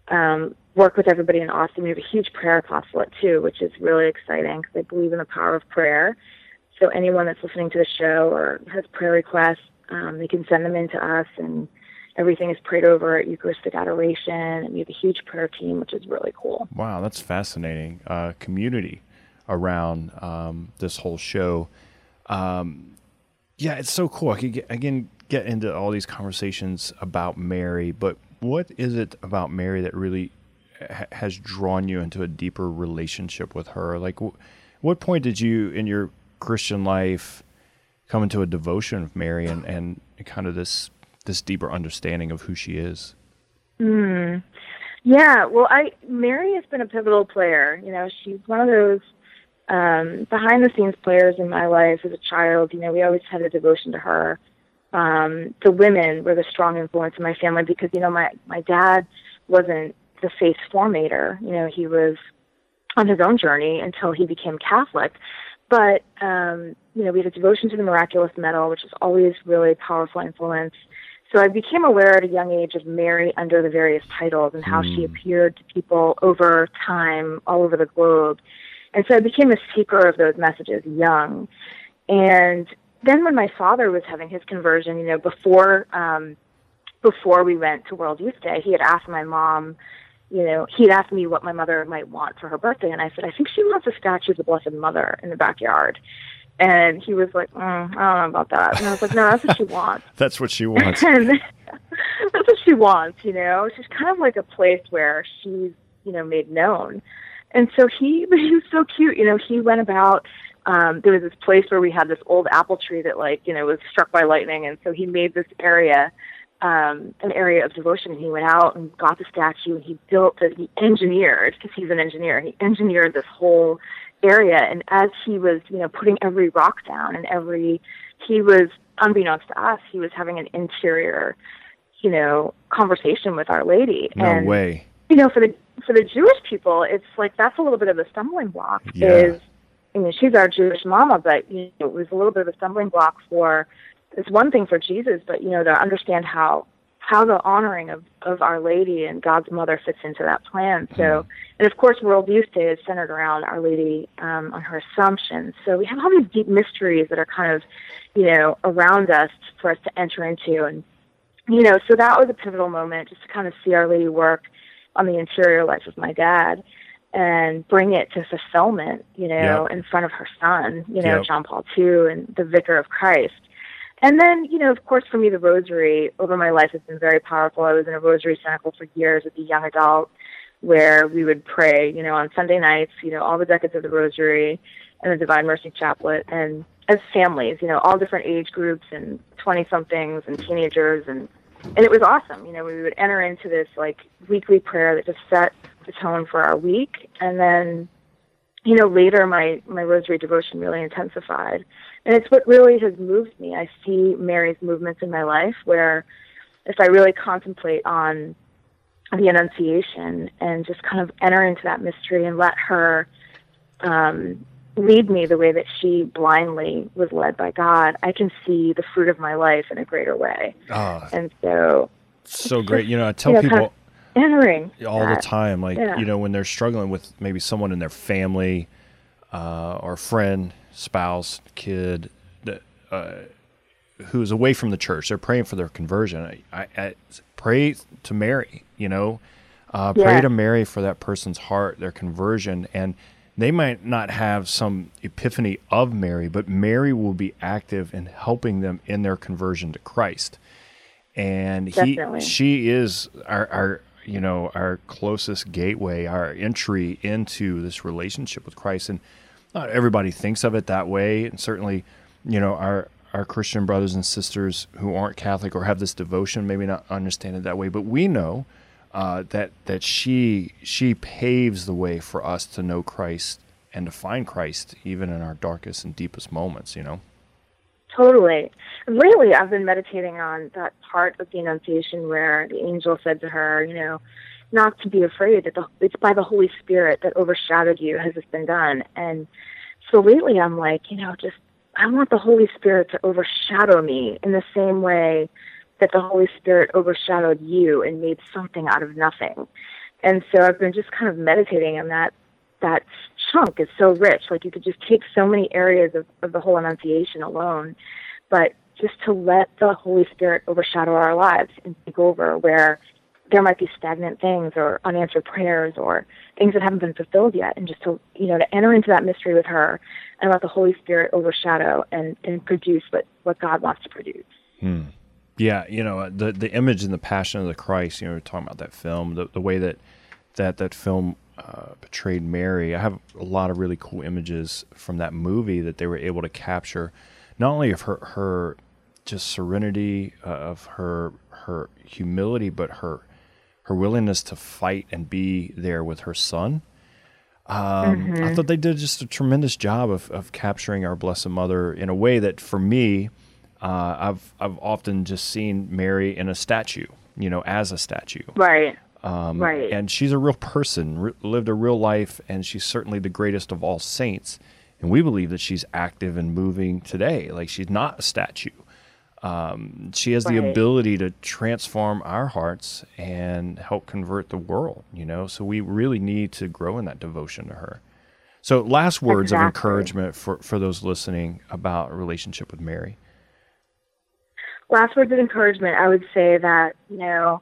[SPEAKER 2] um, work with everybody in Austin. We have a huge prayer apostolate too, which is really exciting because I believe in the power of prayer. So anyone that's listening to the show or has prayer requests, um, they can send them in to us, and everything is prayed over at Eucharistic adoration. And we have a huge prayer team, which is really cool.
[SPEAKER 3] Wow, that's fascinating. Uh, community around um, this whole show. Um, yeah, it's so cool. I could get, again get into all these conversations about Mary, but what is it about Mary that really ha- has drawn you into a deeper relationship with her? Like, wh- what point did you in your Christian life come into a devotion of Mary and, and kind of this this deeper understanding of who she is?
[SPEAKER 2] Yeah, well, I Mary has been a pivotal player. You know, she's one of those um, behind the scenes players in my life as a child. You know, we always had a devotion to her. Um, the women were the strong influence in my family because you know my my dad wasn't the faith formator. You know, he was on his own journey until he became Catholic. But um, you know, we had a devotion to the miraculous medal, which is always really powerful influence. So I became aware at a young age of Mary under the various titles and how she appeared to people over time all over the globe. And so I became a seeker of those messages young. And then when my father was having his conversion, you know, before um before we went to World Youth Day, he had asked my mom, you know, he'd asked me what my mother might want for her birthday, and I said, I think she wants a statue of the Blessed Mother in the backyard. And he was like, mm, I don't know about that. And I was like, No, that's what she wants.
[SPEAKER 3] That's what she wants.
[SPEAKER 2] and that's what she wants, you know. She's kind of like a place where she's, you know, made known. And so he, but he was so cute, you know. He went about. Um, there was this place where we had this old apple tree that, like, you know, was struck by lightning, and so he made this area um, an area of devotion. And he went out and got the statue, and he built it. He engineered because he's an engineer. He engineered this whole area. And as he was, you know, putting every rock down and every, he was unbeknownst to us, he was having an interior, you know, conversation with Our Lady.
[SPEAKER 3] No
[SPEAKER 2] and,
[SPEAKER 3] way.
[SPEAKER 2] You know, for the for the Jewish people, it's like that's a little bit of a stumbling block.
[SPEAKER 3] Yeah.
[SPEAKER 2] Is I mean, she's our Jewish mama, but you know, it was a little bit of a stumbling block for it's one thing for Jesus, but you know, to understand how how the honoring of, of Our Lady and God's Mother fits into that plan. So, and of course, World Youth Day is centered around Our Lady um, on her Assumption. So we have all these deep mysteries that are kind of, you know, around us for us to enter into. And, you know, so that was a pivotal moment just to kind of see Our Lady work on the interior life of my dad and bring it to fulfillment, you know,
[SPEAKER 3] Yep.
[SPEAKER 2] in front of her son, you know,
[SPEAKER 3] Yep.
[SPEAKER 2] John Paul II and the Vicar of Christ. And then, you know, of course, for me, the rosary over my life has been very powerful. I was in a rosary cycle for years as a young adult where we would pray, you know, on Sunday nights, you know, all the decades of the rosary and the Divine Mercy Chaplet and as families, you know, all different age groups and 20 somethings and teenagers and and it was awesome. You know, we would enter into this like weekly prayer that just set the tone for our week and then you know, later my my rosary devotion really intensified, and it's what really has moved me. I see Mary's movements in my life, where if I really contemplate on the Annunciation and just kind of enter into that mystery and let her um, lead me the way that she blindly was led by God, I can see the fruit of my life in a greater way.
[SPEAKER 3] Ah,
[SPEAKER 2] And so,
[SPEAKER 3] so great. You know, I tell
[SPEAKER 2] you know, kind
[SPEAKER 3] people
[SPEAKER 2] of entering
[SPEAKER 3] all the time, like
[SPEAKER 2] Yeah.
[SPEAKER 3] you know, when they're struggling with maybe someone in their family, uh, or friend, spouse, kid, that uh, who's away from the church, they're praying for their conversion. I, I, I pray to Mary. You know, uh, pray
[SPEAKER 2] Yeah.
[SPEAKER 3] to Mary for that person's heart, their conversion, and they might not have some epiphany of Mary, but Mary will be active in helping them in their conversion to Christ and he
[SPEAKER 2] Definitely.
[SPEAKER 3] she is our, our you know our closest gateway our entry into this relationship with christ and not everybody thinks of it that way. And certainly you know our our christian brothers and sisters who aren't catholic or have this devotion maybe not understand it that way. But we know uh, that that she she paves the way for us to know christ and to find christ even in our darkest and deepest moments you know?
[SPEAKER 2] Totally. Lately, I've been meditating on that part of the Annunciation where the angel said to her, you know, not to be afraid that the, it's by the Holy Spirit that overshadowed you has this been done. And so lately, I'm like, you know, just I want the Holy Spirit to overshadow me in the same way that the Holy Spirit overshadowed you and made something out of nothing. And so I've been just kind of meditating on that that chunk is so rich. Like you could just take so many areas of, of the whole Annunciation alone, but just to let the Holy Spirit overshadow our lives and take over where there might be stagnant things or unanswered prayers or things that haven't been fulfilled yet and just to you know to enter into that mystery with her and let the Holy Spirit overshadow and, and produce what, what God wants to produce.
[SPEAKER 3] Yeah, you know the the image in the Passion of the Christ. You know, we're talking about that film, the the way that that that film uh, portrayed Mary. I have a lot of really cool images from that movie that they were able to capture, not only of her her just serenity, uh, of her her humility, but her her willingness to fight and be there with her son. Um, I thought they did just a tremendous job of, of capturing our Blessed Mother in a way that, for me, uh, I've I've often just seen Mary in a statue, you know, as a statue.
[SPEAKER 2] Right.
[SPEAKER 3] Um,
[SPEAKER 2] Right.
[SPEAKER 3] And she's a real person, re- lived a real life, and she's certainly the greatest of all saints. And we believe that she's active and moving today. Like she's not a statue. Um, she has the ability to transform our hearts and help convert the world, you know? So we really need to grow in that devotion to her. So, last words of encouragement for, for those listening about relationship with Mary.
[SPEAKER 2] last words of encouragement, I would say that, you know,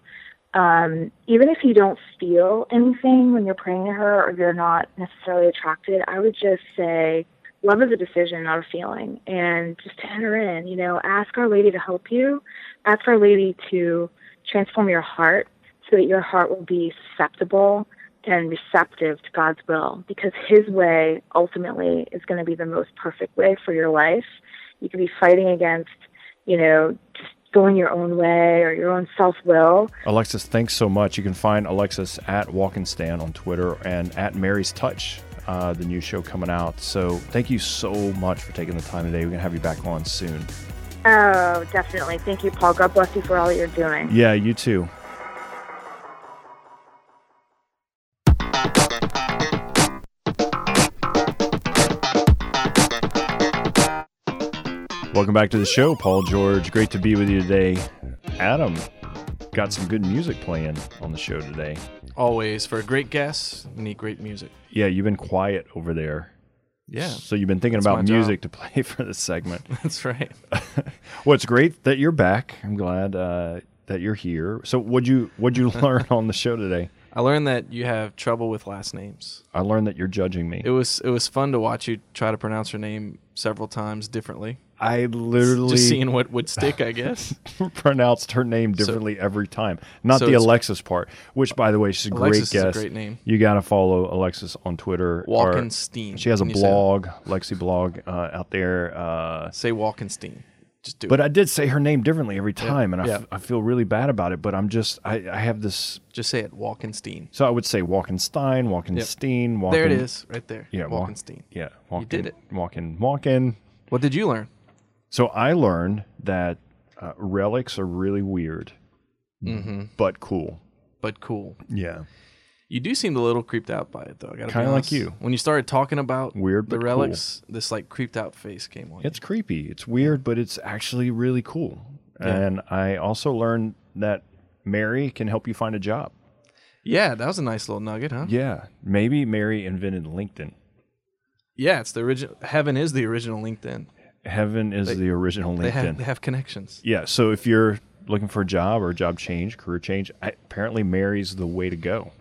[SPEAKER 2] um, even if you don't feel anything when you're praying to her or you're not necessarily attracted, I would just say love is a decision, not a feeling. And just to enter in, you know, ask Our Lady to help you. Ask Our Lady to transform your heart so that your heart will be susceptible and receptive to God's will because His way ultimately is going to be the most perfect way for your life. You could be fighting against you know, just going your own way or your own self will.
[SPEAKER 3] Alexis, thanks so much. You can find Alexis at Walkenstein on Twitter and at Mary's Touch, uh, the new show coming out. So thank you so much for taking the time today. We're going to have you back on soon.
[SPEAKER 2] Oh, definitely. Thank you, Paul. God bless you for all you're doing.
[SPEAKER 3] Yeah, you too. Welcome back to the show, Paul George. Great to be with you today. Adam, got some good music playing on the show today.
[SPEAKER 5] Always for a great guest, you need great music.
[SPEAKER 3] Yeah, you've been quiet over there.
[SPEAKER 5] Yeah,
[SPEAKER 3] So you've been thinking
[SPEAKER 5] That's
[SPEAKER 3] about music to play for this segment.
[SPEAKER 5] that's right.
[SPEAKER 3] well, it's great that you're back. I'm glad uh, that you're here. So, what'd you what'd you learn on the show today?
[SPEAKER 5] I learned that you have trouble with last names.
[SPEAKER 3] I learned that you're judging me.
[SPEAKER 5] It was it was fun to watch you try to pronounce her name several times differently.
[SPEAKER 3] I literally
[SPEAKER 5] Just seeing what would stick, I guess.
[SPEAKER 3] pronounced her name differently every time. Not
[SPEAKER 5] so
[SPEAKER 3] the Alexis part, which, by the way, she's a
[SPEAKER 5] Alexis is
[SPEAKER 3] great
[SPEAKER 5] a
[SPEAKER 3] guest.
[SPEAKER 5] great name.
[SPEAKER 3] You got to follow Alexis on Twitter.
[SPEAKER 5] Walkenstein.
[SPEAKER 3] She has a
[SPEAKER 5] Can you say that?
[SPEAKER 3] blog, Lexi blog, uh, out there. Uh,
[SPEAKER 5] Say Walkenstein. Just do
[SPEAKER 3] but
[SPEAKER 5] it.
[SPEAKER 3] I did say her name differently every time, and I,
[SPEAKER 5] yeah.
[SPEAKER 3] f- I feel really bad about it. But I'm just, I, I have this.
[SPEAKER 5] Just say it. Walkenstein.
[SPEAKER 3] So I would say Walkenstein, Walkenstein, Walken.
[SPEAKER 5] There it is, right there.
[SPEAKER 3] Yeah, Walk-
[SPEAKER 5] Walkenstein.
[SPEAKER 3] Yeah, Walken,
[SPEAKER 5] did it.
[SPEAKER 3] Walken, Walken.
[SPEAKER 5] What did you learn?
[SPEAKER 3] So I learned that uh, relics are really weird,
[SPEAKER 5] Mm-hmm.
[SPEAKER 3] but cool.
[SPEAKER 5] But cool.
[SPEAKER 3] Yeah.
[SPEAKER 5] You do seem a little creeped out by it, though. I gotta
[SPEAKER 3] Kinda like you.
[SPEAKER 5] When you started talking about
[SPEAKER 3] Weird,
[SPEAKER 5] the relics, this like creeped out face came on. you.
[SPEAKER 3] It's creepy. It's weird, but it's actually really cool.
[SPEAKER 5] Yeah.
[SPEAKER 3] And I also learned that Mary can help you find a job.
[SPEAKER 5] Yeah, that was a nice little nugget, huh?
[SPEAKER 3] Yeah. Maybe Mary invented LinkedIn.
[SPEAKER 5] Yeah, it's the original. Heaven is the original LinkedIn.
[SPEAKER 3] Heaven is the original
[SPEAKER 5] They
[SPEAKER 3] LinkedIn.
[SPEAKER 5] have they have connections.
[SPEAKER 3] yeah. So if you're looking for a job or a job change, career change, I, apparently Mary's the way to go.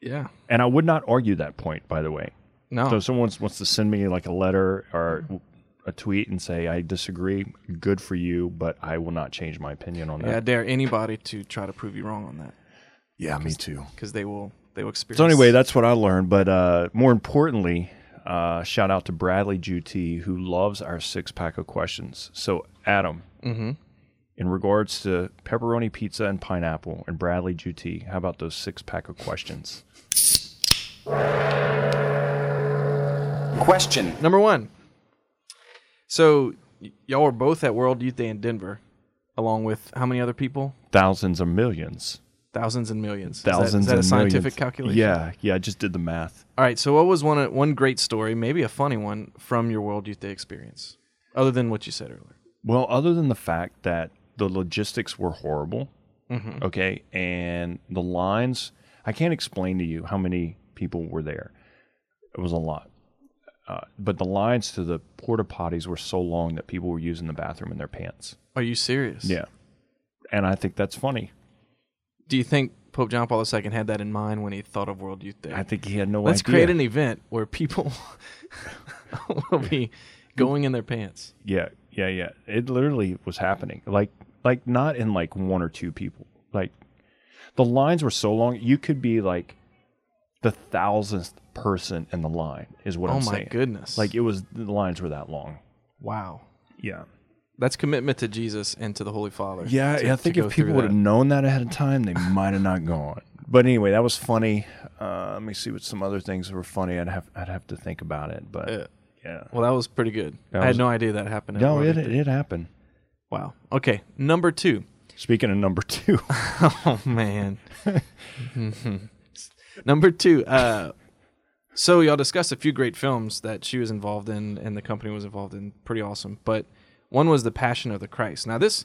[SPEAKER 5] Yeah.
[SPEAKER 3] And I would not argue that point, by the way.
[SPEAKER 5] No.
[SPEAKER 3] So if someone wants to send me like a letter or a tweet and say I disagree, good for you, but I will not change my opinion on that.
[SPEAKER 5] yeah, I dare anybody to try to prove you wrong on that
[SPEAKER 3] Yeah, me too.
[SPEAKER 5] because they will they will experience.
[SPEAKER 3] So anyway, that's what I learned. But uh, more importantly, uh, shout out to Bradley Juti who loves our six pack of questions. So Adam,
[SPEAKER 5] Mm-hmm.
[SPEAKER 3] in regards to pepperoni pizza and pineapple and Bradley Juti, how about those six pack of questions?
[SPEAKER 6] Question.
[SPEAKER 5] number one. So y- y'all were both at World Youth Day in Denver, along with how many other people?
[SPEAKER 3] Thousands or millions.
[SPEAKER 5] Thousands and millions. Is that-
[SPEAKER 3] Thousands
[SPEAKER 5] is that, a scientific
[SPEAKER 3] millions.
[SPEAKER 5] calculation?
[SPEAKER 3] Yeah, yeah. I just did the math.
[SPEAKER 5] All right. So what was one one great story, maybe a funny one, from your World Youth Day experience, other than what you said earlier?
[SPEAKER 3] Well, other than the fact that the logistics were horrible,
[SPEAKER 5] Mm-hmm.
[SPEAKER 3] okay, and the lines, I can't explain to you how many people were there. It was a lot. Uh, but the lines to the porta potties were so long that people were using the bathroom in their pants.
[SPEAKER 5] Are you serious?
[SPEAKER 3] Yeah. And I think that's funny.
[SPEAKER 5] Do you think Pope John Paul II had that in mind when he thought of World Youth Day?
[SPEAKER 3] I think he had no idea.
[SPEAKER 5] Let's
[SPEAKER 3] idea.
[SPEAKER 5] create an event where people will be going in their pants.
[SPEAKER 3] Yeah, yeah, yeah. It literally was happening. Like like not in like one or two people. Like the lines were so long, you could be like the thousandth person in the line is what
[SPEAKER 5] oh
[SPEAKER 3] I'm saying.
[SPEAKER 5] Oh my goodness!
[SPEAKER 3] Like it was the lines were that long.
[SPEAKER 5] wow.
[SPEAKER 3] Yeah.
[SPEAKER 5] That's commitment to Jesus and to the Holy Father.
[SPEAKER 3] Yeah,
[SPEAKER 5] to-
[SPEAKER 3] I think if people would have known that ahead of time, they might have not gone. But anyway, that was funny. Uh, let me see what some other things were funny. I'd have I'd have to think about it. But
[SPEAKER 5] Yeah.
[SPEAKER 3] yeah,
[SPEAKER 5] Well, that was pretty good.
[SPEAKER 3] That
[SPEAKER 5] I had no idea that happened.
[SPEAKER 3] no, it
[SPEAKER 5] Worthington.
[SPEAKER 3] it happened.
[SPEAKER 5] Wow. Okay, number two.
[SPEAKER 3] Speaking of number two,
[SPEAKER 5] Oh man. Number two. Uh, so y'all discussed a few great films that she was involved in and the company was involved in. Pretty awesome. But one was The Passion of the Christ. Now this,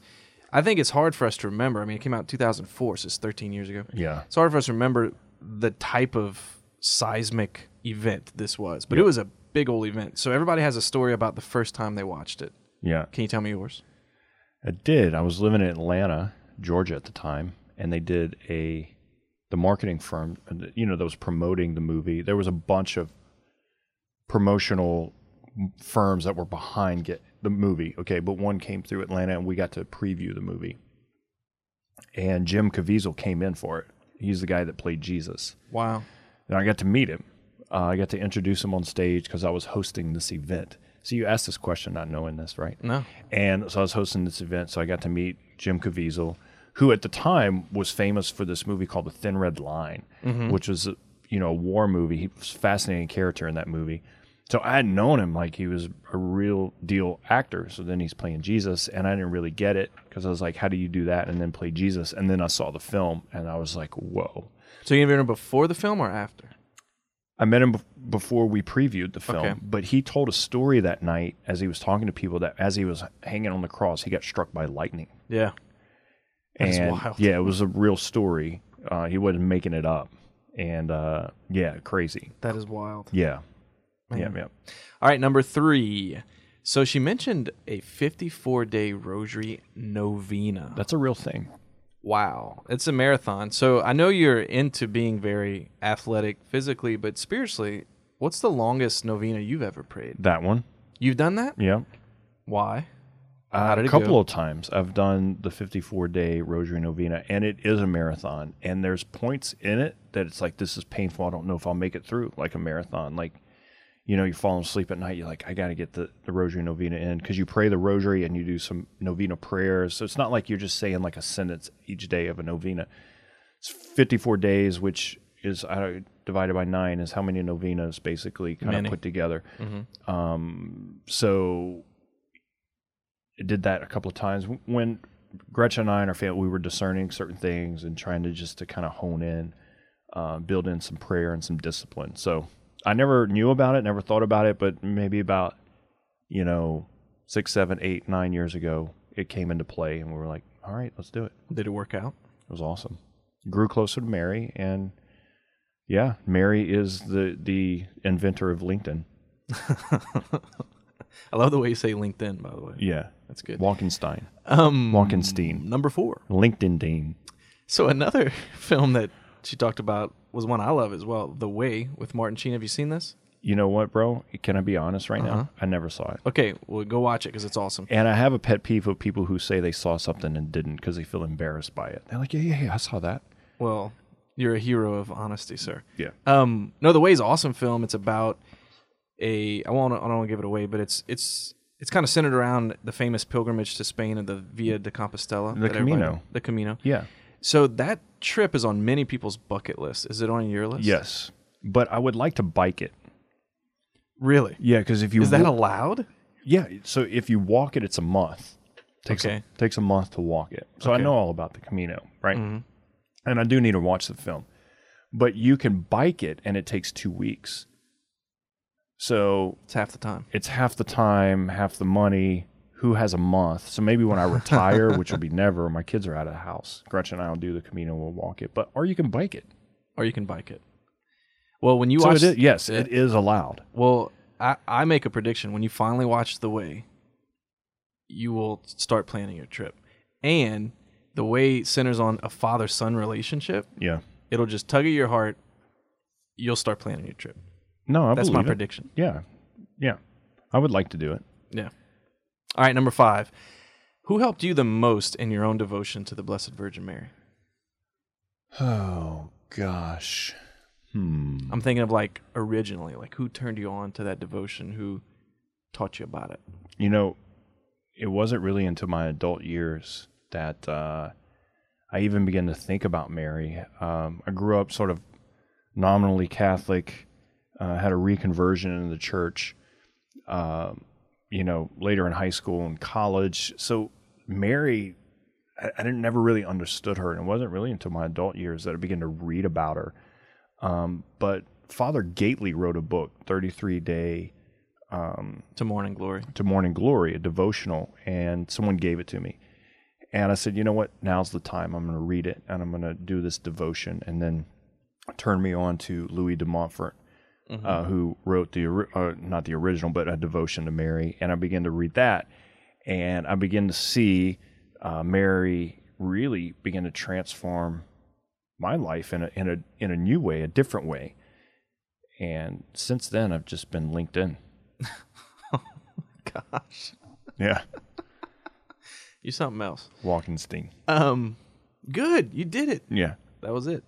[SPEAKER 5] I think it's hard for us to remember. I mean, it came out in 2004, so it's 13 years ago.
[SPEAKER 3] yeah,
[SPEAKER 5] It's hard for us to remember the type of seismic event this was, but it was a big old event. So everybody has a story about the first time they watched it.
[SPEAKER 3] yeah,
[SPEAKER 5] Can you tell me yours?
[SPEAKER 3] I did. I was living in Atlanta, Georgia at the time, and they did a the marketing firm, you know, that was promoting the movie. There was a bunch of promotional firms that were behind get the movie. Okay, but one came through Atlanta, and we got to preview the movie. And Jim Caviezel came in for it. He's the guy that played Jesus.
[SPEAKER 5] Wow.
[SPEAKER 3] And I got to meet him. Uh, I got to introduce him on stage because I was hosting this event. So you asked this question not knowing this, right?
[SPEAKER 5] No.
[SPEAKER 3] And so I was hosting this event, so I got to meet Jim Caviezel, who at the time was famous for this movie called The Thin Red Line, which was you know a war movie. He was a fascinating character in that movie. So I had known him like he was a real deal actor. So then he's playing Jesus, and I didn't really get it because I was like, "How do you do that?" And then play Jesus, and then I saw the film, and I was like, "Whoa!"
[SPEAKER 5] So you interviewed him before the film or after?
[SPEAKER 3] I met him bef- before we previewed the film,
[SPEAKER 5] Okay.
[SPEAKER 3] but he told a story that night as he was talking to people that as he was hanging on the cross, he got struck by lightning.
[SPEAKER 5] Yeah. That's
[SPEAKER 3] and
[SPEAKER 5] wild.
[SPEAKER 3] yeah, it was a real story. Uh, he wasn't making it up, and uh, yeah, crazy.
[SPEAKER 5] That is wild.
[SPEAKER 3] Yeah, yeah, yep.
[SPEAKER 5] All right, number three. So she mentioned a 54 day rosary novena.
[SPEAKER 3] That's a real thing.
[SPEAKER 5] wow. It's a marathon. So I know you're into being very athletic physically, but spiritually, what's the longest novena you've ever prayed?
[SPEAKER 3] That one.
[SPEAKER 5] You've done that?
[SPEAKER 3] Yeah.
[SPEAKER 5] Why?
[SPEAKER 3] Uh, a couple
[SPEAKER 5] go?
[SPEAKER 3] of times I've done the 54 day Rosary Novena, and it is a marathon. And there's points in it that it's like, this is painful. I don't know if I'll make it through, like a marathon. Like, you know, you're falling asleep at night. You're like, I got to get the, the Rosary Novena in because you pray the Rosary and you do some Novena prayers. So it's not like you're just saying like a sentence each day of a Novena. It's 54 days, which is uh, divided by nine, is how many novenas basically kind
[SPEAKER 5] Many.
[SPEAKER 3] of put together.
[SPEAKER 5] Mhm.
[SPEAKER 3] Um, so I did that a couple of times when Gretchen and I and our family we were discerning certain things and trying to just to kind of hone in, uh, build in some prayer and some discipline. So I never knew about it, never thought about it, but maybe about you know six, seven, eight, nine years ago, it came into play, and we were like, all right, let's do it.
[SPEAKER 5] Did it work out?
[SPEAKER 3] It was awesome. Grew closer to Mary, and yeah, Mary is the the inventor of LinkedIn.
[SPEAKER 5] I love the way you say LinkedIn, by the way.
[SPEAKER 3] Yeah,
[SPEAKER 5] That's good.
[SPEAKER 3] Walkenstein,
[SPEAKER 5] Um,
[SPEAKER 3] Walkenstein,
[SPEAKER 5] number four.
[SPEAKER 3] LinkedIn Dean.
[SPEAKER 5] So another film that she talked about was one I love as well, The Way with Martin Sheen. Have you seen this?
[SPEAKER 3] You know what, bro? Can I be honest right
[SPEAKER 5] Uh-huh.
[SPEAKER 3] now? I never saw it.
[SPEAKER 5] Okay, well, go watch it because it's awesome.
[SPEAKER 3] And I have a pet peeve of people who say they saw something and didn't because they feel embarrassed by it. They're like, yeah, yeah, yeah, I saw that.
[SPEAKER 5] Well, you're a hero of honesty, sir.
[SPEAKER 3] Yeah.
[SPEAKER 5] Um, no, The Way is an awesome film. It's about a I won't I don't want to give it away, but it's it's it's kind of centered around the famous pilgrimage to Spain and the Via de Compostela.
[SPEAKER 3] The
[SPEAKER 5] that everybody-
[SPEAKER 3] Camino.
[SPEAKER 5] The Camino.
[SPEAKER 3] Yeah.
[SPEAKER 5] So that trip is on many people's bucket list. Is it on your list?
[SPEAKER 3] Yes. But I would like to bike it.
[SPEAKER 5] Really?
[SPEAKER 3] Yeah, because if you
[SPEAKER 5] Is that
[SPEAKER 3] wa-
[SPEAKER 5] allowed?
[SPEAKER 3] yeah, so if you walk it, it's a month. Takes
[SPEAKER 5] Okay.
[SPEAKER 3] a, takes a month to walk it. So
[SPEAKER 5] Okay.
[SPEAKER 3] I know all about the Camino, right?
[SPEAKER 5] Mhm.
[SPEAKER 3] And I do need to watch the film. But you can bike it, and it takes two weeks. So
[SPEAKER 5] It's half the time.
[SPEAKER 3] it's half the time, half the money. Who has a month? So maybe when I retire, which will be never, my kids are out of the house. Gretchen and I will do the Camino, we'll walk it. But or you can bike it.
[SPEAKER 5] Or you can bike it. Well, when you
[SPEAKER 3] so
[SPEAKER 5] watch
[SPEAKER 3] it is, yes,
[SPEAKER 5] Yeah.
[SPEAKER 3] it is allowed.
[SPEAKER 5] Well, I, I make a prediction. When you finally watch The Way, you will start planning your trip. And the way centers on a father son relationship,
[SPEAKER 3] Yeah.
[SPEAKER 5] it'll just tug at your heart. You'll start planning your trip.
[SPEAKER 3] No, I believe.
[SPEAKER 5] That's my
[SPEAKER 3] it.
[SPEAKER 5] prediction.
[SPEAKER 3] Yeah, yeah. I would like to do it.
[SPEAKER 5] Yeah. All right, number five. Who helped you the most in your own devotion to the Blessed Virgin Mary?
[SPEAKER 3] Oh gosh. Hmm.
[SPEAKER 5] I'm thinking of like originally, like who turned you on to that devotion? Who taught you about it?
[SPEAKER 3] You know, it wasn't really into my adult years that uh, I even began to think about Mary. Um, I grew up sort of nominally Catholic, uh, had a reconversion in the church, uh, you know, later in high school and college. So Mary, I, I didn't never really understood her, and it wasn't really until my adult years that I began to read about her. Um, but Father Gaitley wrote a book, 33 Day
[SPEAKER 5] To morning glory.
[SPEAKER 3] to Morning Glory, a devotional, and someone gave it to me. And I said, you know what? Now's the time. I'm going to read it and I'm going to do this devotion. And then turn me on to Louis de Montfort, uh, who wrote the, uh, not the original, but a devotion to Mary. And I began to read that. And I began to see uh, Mary really begin to transform my life in a, in a, in a new way, a different way. And since then, I've just been linked in.
[SPEAKER 5] oh Gosh.
[SPEAKER 3] Yeah.
[SPEAKER 5] You something else.
[SPEAKER 3] Walkenstein.
[SPEAKER 5] Um, good. You did it.
[SPEAKER 3] Yeah.
[SPEAKER 5] That was it.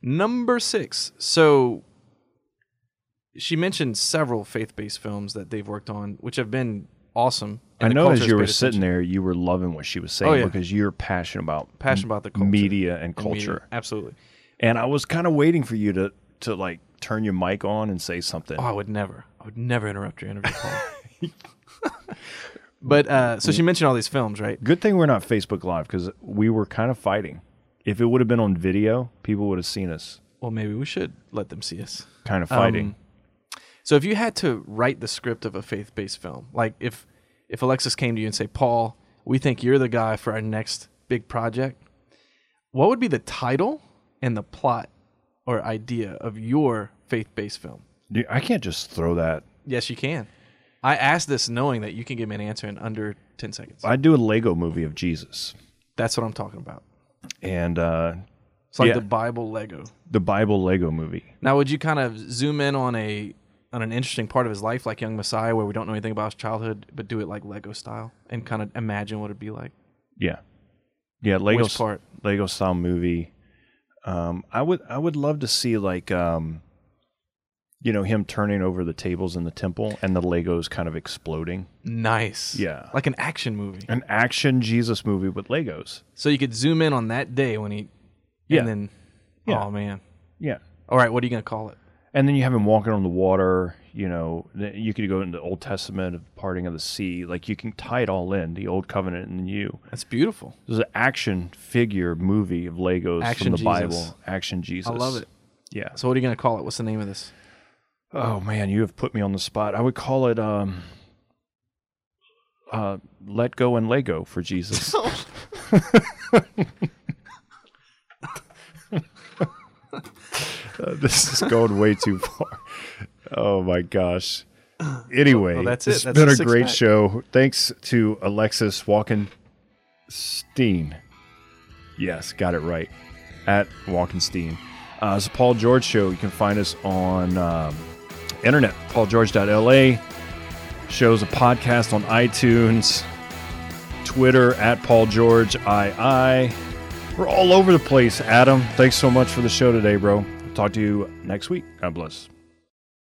[SPEAKER 5] Number six. So she mentioned several faith-based films that they've worked on, which have been awesome.
[SPEAKER 3] I know as you were sitting
[SPEAKER 5] attention.
[SPEAKER 3] there, you were loving what she was saying
[SPEAKER 5] Oh, yeah.
[SPEAKER 3] because you're passionate about
[SPEAKER 5] passionate about the culture,
[SPEAKER 3] media and
[SPEAKER 5] and
[SPEAKER 3] culture.
[SPEAKER 5] media. Absolutely.
[SPEAKER 3] And I was kind of waiting for you to to like turn your mic on and say something.
[SPEAKER 5] Oh, I would never. I would never interrupt your interview, Paul. but uh, so she mentioned all these films, right?
[SPEAKER 3] Good thing we're not Facebook Live because we were kind of fighting. If it would have been on video, people would have seen us
[SPEAKER 5] Well, maybe we should let them see us.
[SPEAKER 3] kind of fighting.
[SPEAKER 5] Um, So if you had to write the script of a faith-based film, like if if Alexis came to you and say, "Paul, we think you're the guy for our next big project," what would be the title and the plot or idea of your faith-based film?
[SPEAKER 3] Dude, I can't just throw that.
[SPEAKER 5] Yes, you can. I asked this knowing that you can give me an answer in under ten seconds.
[SPEAKER 3] I'd do a Lego movie of Jesus,
[SPEAKER 5] That's what I'm talking about.
[SPEAKER 3] and uh,
[SPEAKER 5] It's like
[SPEAKER 3] Yeah.
[SPEAKER 5] the Bible Lego.
[SPEAKER 3] the Bible Lego movie.
[SPEAKER 5] Now, would you kind of zoom in on a on an interesting part of his life, like Young Messiah, where we don't know anything about his childhood, but do it like Lego style and kind of imagine what it'd be like?
[SPEAKER 3] Yeah, yeah. Lego
[SPEAKER 5] Which part?
[SPEAKER 3] Lego style movie. Um, I would I would love to see like um, you know, him turning over the tables in the temple and the Legos kind of exploding.
[SPEAKER 5] Nice.
[SPEAKER 3] Yeah.
[SPEAKER 5] Like an action movie.
[SPEAKER 3] An action Jesus movie with Legos.
[SPEAKER 5] So you could zoom in on that day when he.
[SPEAKER 3] Yeah.
[SPEAKER 5] And then.
[SPEAKER 3] Yeah.
[SPEAKER 5] Oh man.
[SPEAKER 3] Yeah.
[SPEAKER 5] All right. What are you gonna call it?
[SPEAKER 3] And then you have him walking on the water. You know, you could go into the Old Testament of parting of the sea. Like you can tie it all in the Old Covenant and the New.
[SPEAKER 5] That's beautiful.
[SPEAKER 3] There's an action figure movie of Legos
[SPEAKER 5] Action
[SPEAKER 3] from the
[SPEAKER 5] Jesus.
[SPEAKER 3] Bible. Action Jesus.
[SPEAKER 5] I love it.
[SPEAKER 3] Yeah.
[SPEAKER 5] So what are you gonna call it? What's the name of this?
[SPEAKER 3] Oh man, you have put me on the spot. I would call it um uh let go and Lego for Jesus. Uh, this is going way too far. Oh my gosh. Anyway,
[SPEAKER 5] Well, that's it.
[SPEAKER 3] it's
[SPEAKER 5] That's
[SPEAKER 3] been a great
[SPEAKER 5] pack.
[SPEAKER 3] show. Thanks to Alexis Walkenstein. Yes, got it right. At Walkenstein. Uh, it's a Paul George show. You can find us on um, internet, paulgeorge.la. Shows a podcast on iTunes, Twitter at Paul George II. We're all over the place, Adam. Thanks so much for the show today, bro. Talk to you next week. God bless.